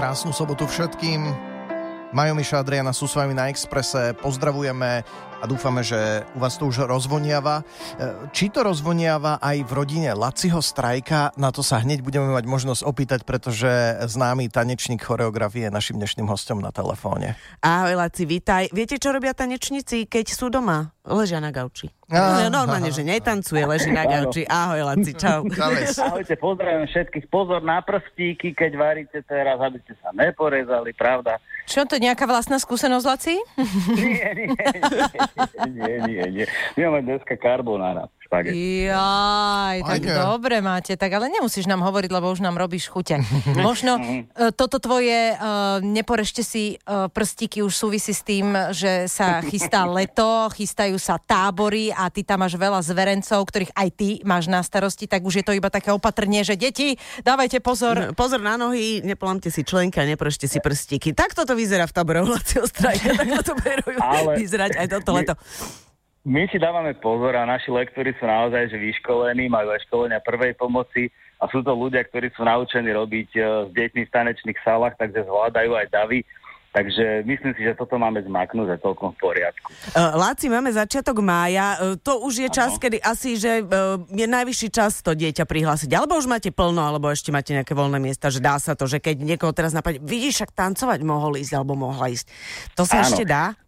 krásnu sobotu všetkým. Majo Miša Adriana sú s vami na Exprese. Pozdravujeme a dúfame, že u vás to už rozvoniava. E, či to rozvoniava aj v rodine Laciho Strajka, na to sa hneď budeme mať možnosť opýtať, pretože známy tanečník choreografie je našim dnešným hostom na telefóne. Ahoj Laci, vítaj. Viete, čo robia tanečníci, keď sú doma? Ležia na gauči. Ah, normálne, že netancuje, leží na gauči. Ahoj Laci, čau. Ahojte, pozdravujem všetkých. Pozor na prstíky, keď varíte teraz, aby ste sa neporezali, pravda? Čo to, nejaká vlastná skúsenosť, Laci? Nie, nie, nie nie, nie, nie. My máme dneska karbonára špagety. Jaj, tak okay. dobre máte, tak ale nemusíš nám hovoriť, lebo už nám robíš chute. Možno uh, toto tvoje uh, neporešte si uh, prstíky už súvisí s tým, že sa chystá leto, chystajú sa tábory a ty tam máš veľa zverencov, ktorých aj ty máš na starosti, tak už je to iba také opatrne, že deti, dávajte pozor. No, pozor na nohy, neplamte si členka, neporešte si prstíky. Tak toto vyzerá v tábore Olacio strajka, tak to berú ale... vyzerať aj toto leto. My si dávame pozor a naši lektori sú naozaj že vyškolení, majú aj školenia prvej pomoci a sú to ľudia, ktorí sú naučení robiť e, s deťmi v tanečných salách, takže zvládajú aj davy. Takže myslím si, že toto máme zmaknúť a celkom v poriadku. Uh, Láci, máme začiatok mája. Uh, to už je čas, ano. kedy asi, že uh, je najvyšší čas to dieťa prihlásiť. Alebo už máte plno, alebo ešte máte nejaké voľné miesta, že dá sa to, že keď niekoho teraz napadne, vidíš, však tancovať mohol ísť, alebo mohla ísť. To sa ano. ešte dá?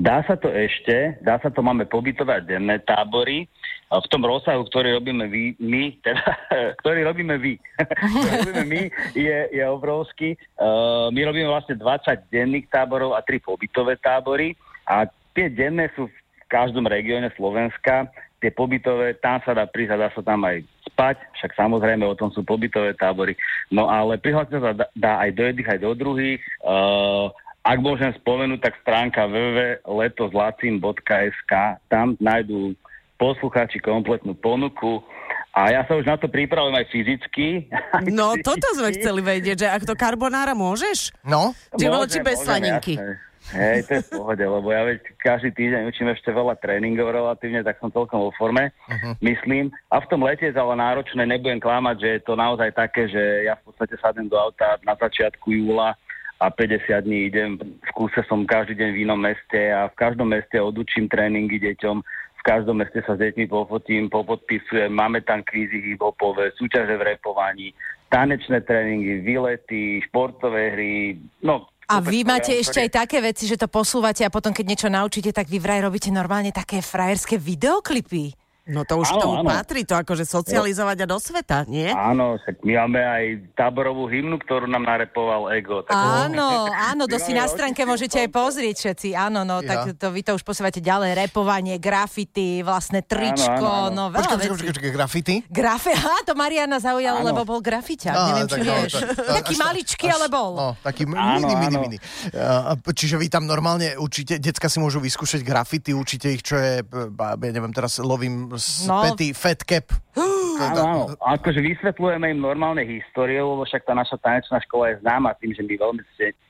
Dá sa to ešte, dá sa to, máme pobytové denné tábory, v tom rozsahu, ktorý robíme vy, my, teda, ktorý robíme vy, robíme my, je, je obrovský. Uh, my robíme vlastne 20 denných táborov a 3 pobytové tábory a tie denné sú v každom regióne Slovenska, tie pobytové, tam sa dá prísť a dá sa tam aj spať, však samozrejme o tom sú pobytové tábory. No ale prihlásiť sa dá, dá aj do jedných, aj do druhých. Uh, ak môžem spomenúť, tak stránka www.letozlacim.sk, tam nájdú poslucháči kompletnú ponuku a ja sa už na to pripravujem aj fyzicky. No, toto sme chceli vedieť, že ak to karbonára môžeš? No. Či bolo či bez slaninky? Hej, to je v pohode, lebo ja veď každý týždeň učím ešte veľa tréningov relatívne, tak som celkom vo forme, uh-huh. myslím. A v tom lete je ale náročné, nebudem klamať, že je to naozaj také, že ja v podstate sadnem do auta na začiatku júla a 50 dní idem, v kúse som každý deň v inom meste a v každom meste odučím tréningy deťom, v každom meste sa s deťmi pofotím, popodpisujem, máme tam kvízy hip-hopové, súťaže v repovaní, tanečné tréningy, výlety, športové hry, no a vy máte ešte aj také veci, že to posúvate a potom, keď niečo naučíte, tak vy vraj robíte normálne také frajerské videoklipy. No to už áno, tomu áno. patrí, to akože socializovať a do sveta, nie? Áno, však my máme aj táborovú hymnu, ktorú nám narepoval Ego. Tak áno, áno, to si na stránke môžete aj pozrieť všetci. Áno, no, ja. tak to vy to už posúvate ďalej. Repovanie, grafity, vlastné tričko, áno, áno, áno. no veľa počkej, počkej, počkej, grafity? Grafi, aha, to Mariana zaujalo, áno. lebo bol grafiťák. No, Neviem, či vieš. taký maličký, ale bol. No, taký mini, mini, mini. čiže vy tam normálne učíte, decka si môžu vyskúšať grafity, učíte ich, čo je, ja neviem, teraz lovím no. Petty Fat Cap. Áno, áno. Akože vysvetľujeme im normálne histórie, lebo však tá naša tanečná škola je známa tým, že my veľmi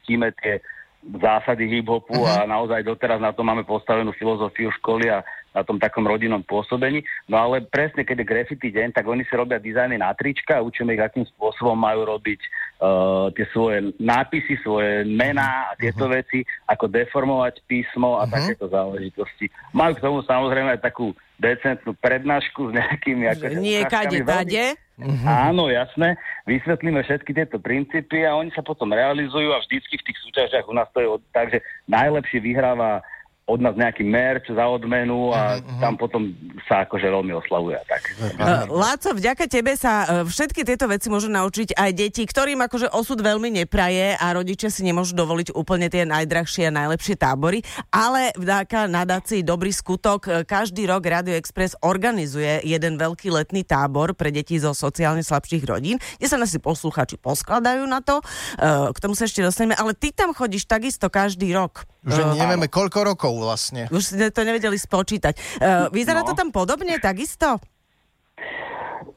ctíme tie zásady hip-hopu uh-huh. a naozaj doteraz na to máme postavenú filozofiu školy a na tom takom rodinnom pôsobení. No ale presne, keď je graffiti deň, tak oni si robia dizajny na trička a učíme ich, akým spôsobom majú robiť uh, tie svoje nápisy, svoje mená a tieto uh-huh. veci, ako deformovať písmo a uh-huh. takéto záležitosti. Majú k tomu samozrejme aj takú decentnú prednášku s nejakými... Ako, Nie kade, tade. Uh-huh. Áno, jasné. Vysvetlíme všetky tieto princípy a oni sa potom realizujú a vždycky v tých súťažiach u nás to je tak, že najlepšie vyhráva od nás nejaký merch za odmenu a uh-huh. tam potom sa akože veľmi oslavuje. Tak. Uh, Láco, vďaka tebe sa uh, všetky tieto veci môžu naučiť aj deti, ktorým akože osud veľmi nepraje a rodičia si nemôžu dovoliť úplne tie najdrahšie a najlepšie tábory, ale vďaka nadácii Dobrý skutok uh, každý rok Radio Express organizuje jeden veľký letný tábor pre deti zo sociálne slabších rodín, kde sa nasi posluchači poskladajú na to, uh, k tomu sa ešte dostaneme, ale ty tam chodíš takisto každý rok. Že nevieme koľko rokov vlastne. Už ste to nevedeli spočítať. Uh, vyzerá no. to tam podobne, takisto?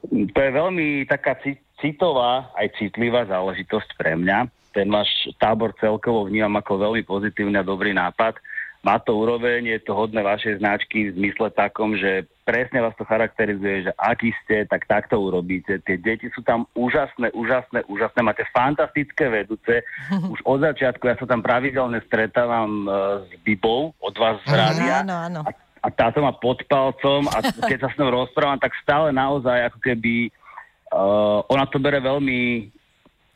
To je veľmi taká citová, aj citlivá záležitosť pre mňa. Ten váš tábor celkovo vnímam ako veľmi pozitívny a dobrý nápad. Má to úroveň, je to hodné vašej značky v zmysle takom, že presne vás to charakterizuje, že aký ste, tak takto urobíte. Tie deti sú tam úžasné, úžasné, úžasné. Máte fantastické vedúce. Už od začiatku ja sa tam pravidelne stretávam uh, s Bibou od vás z rádia. Áno, áno. A, a táto má pod palcom a keď sa s ňou rozprávam, tak stále naozaj ako keby uh, ona to bere veľmi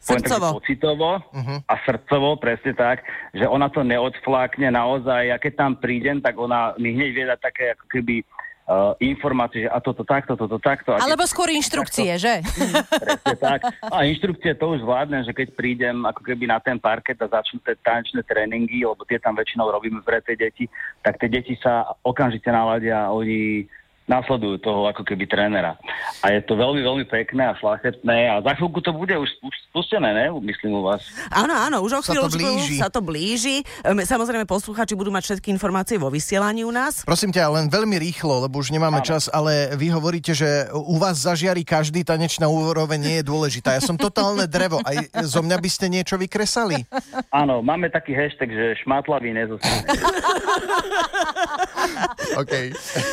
Srdcovo. pocitovo uh-huh. a srdcovo, presne tak, že ona to neodflákne naozaj. Ja keď tam prídem, tak ona mi hneď vie dať také ako keby uh, informácie, že a toto takto, toto takto. A Alebo skôr inštrukcie, takto, že? Presne tak. A inštrukcie to už zvládnem, že keď prídem ako keby na ten parket a začnú tie tanečné tréningy, lebo tie tam väčšinou robíme pre tie deti, tak tie deti sa okamžite naladia oni následujú toho ako keby trénera. A je to veľmi, veľmi pekné a šlachetné a za chvíľku to bude už spustené, ne? Myslím u vás. Áno, áno, už o sa to blíži. sa to blíži. Ehm, samozrejme, posluchači budú mať všetky informácie vo vysielaní u nás. Prosím ťa, len veľmi rýchlo, lebo už nemáme áno. čas, ale vy hovoríte, že u vás zažiari každý tanečná úroveň nie je dôležitá. Ja som totálne drevo. Aj zo mňa by ste niečo vykresali? Áno, máme taký hashtag, že šmatlavý nezostane. OK.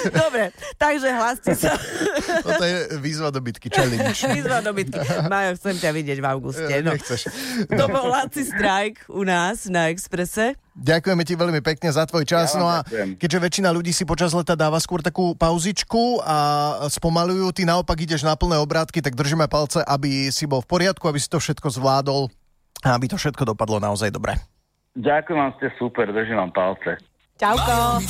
Dobre, takže hláste sa. Toto je výzva do bitky, challenge. výzva do bitky. Majo, chcem ťa vidieť v auguste. No. Nechceš. To bol Laci Strike u nás na Exprese. Ďakujeme ti veľmi pekne za tvoj čas. Ja no a keďže väčšina ľudí si počas leta dáva skôr takú pauzičku a spomalujú, ty naopak ideš na plné obrátky, tak držíme palce, aby si bol v poriadku, aby si to všetko zvládol a aby to všetko dopadlo naozaj dobre. Ďakujem vám, ste super, držím vám palce. Čauko.